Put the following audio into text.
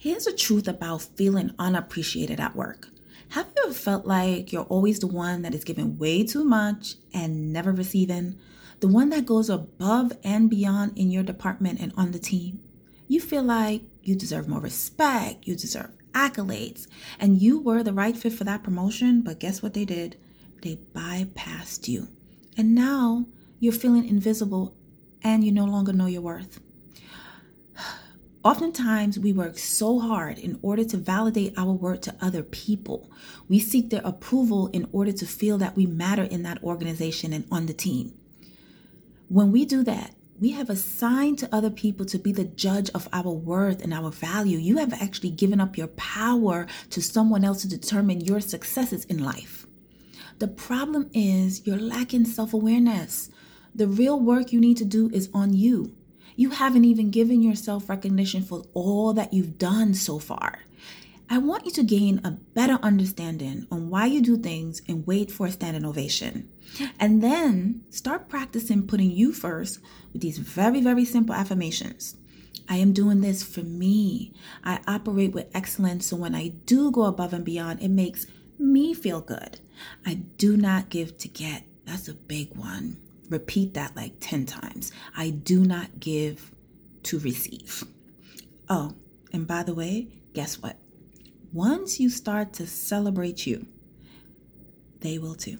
Here's the truth about feeling unappreciated at work. Have you ever felt like you're always the one that is giving way too much and never receiving? The one that goes above and beyond in your department and on the team? You feel like you deserve more respect, you deserve accolades, and you were the right fit for that promotion, but guess what they did? They bypassed you. And now you're feeling invisible and you no longer know your worth. Oftentimes, we work so hard in order to validate our work to other people. We seek their approval in order to feel that we matter in that organization and on the team. When we do that, we have assigned to other people to be the judge of our worth and our value. You have actually given up your power to someone else to determine your successes in life. The problem is you're lacking self awareness. The real work you need to do is on you. You haven't even given yourself recognition for all that you've done so far. I want you to gain a better understanding on why you do things and wait for a standing ovation. And then start practicing putting you first with these very, very simple affirmations. I am doing this for me. I operate with excellence, so when I do go above and beyond, it makes me feel good. I do not give to get. That's a big one. Repeat that like 10 times. I do not give to receive. Oh, and by the way, guess what? Once you start to celebrate you, they will too.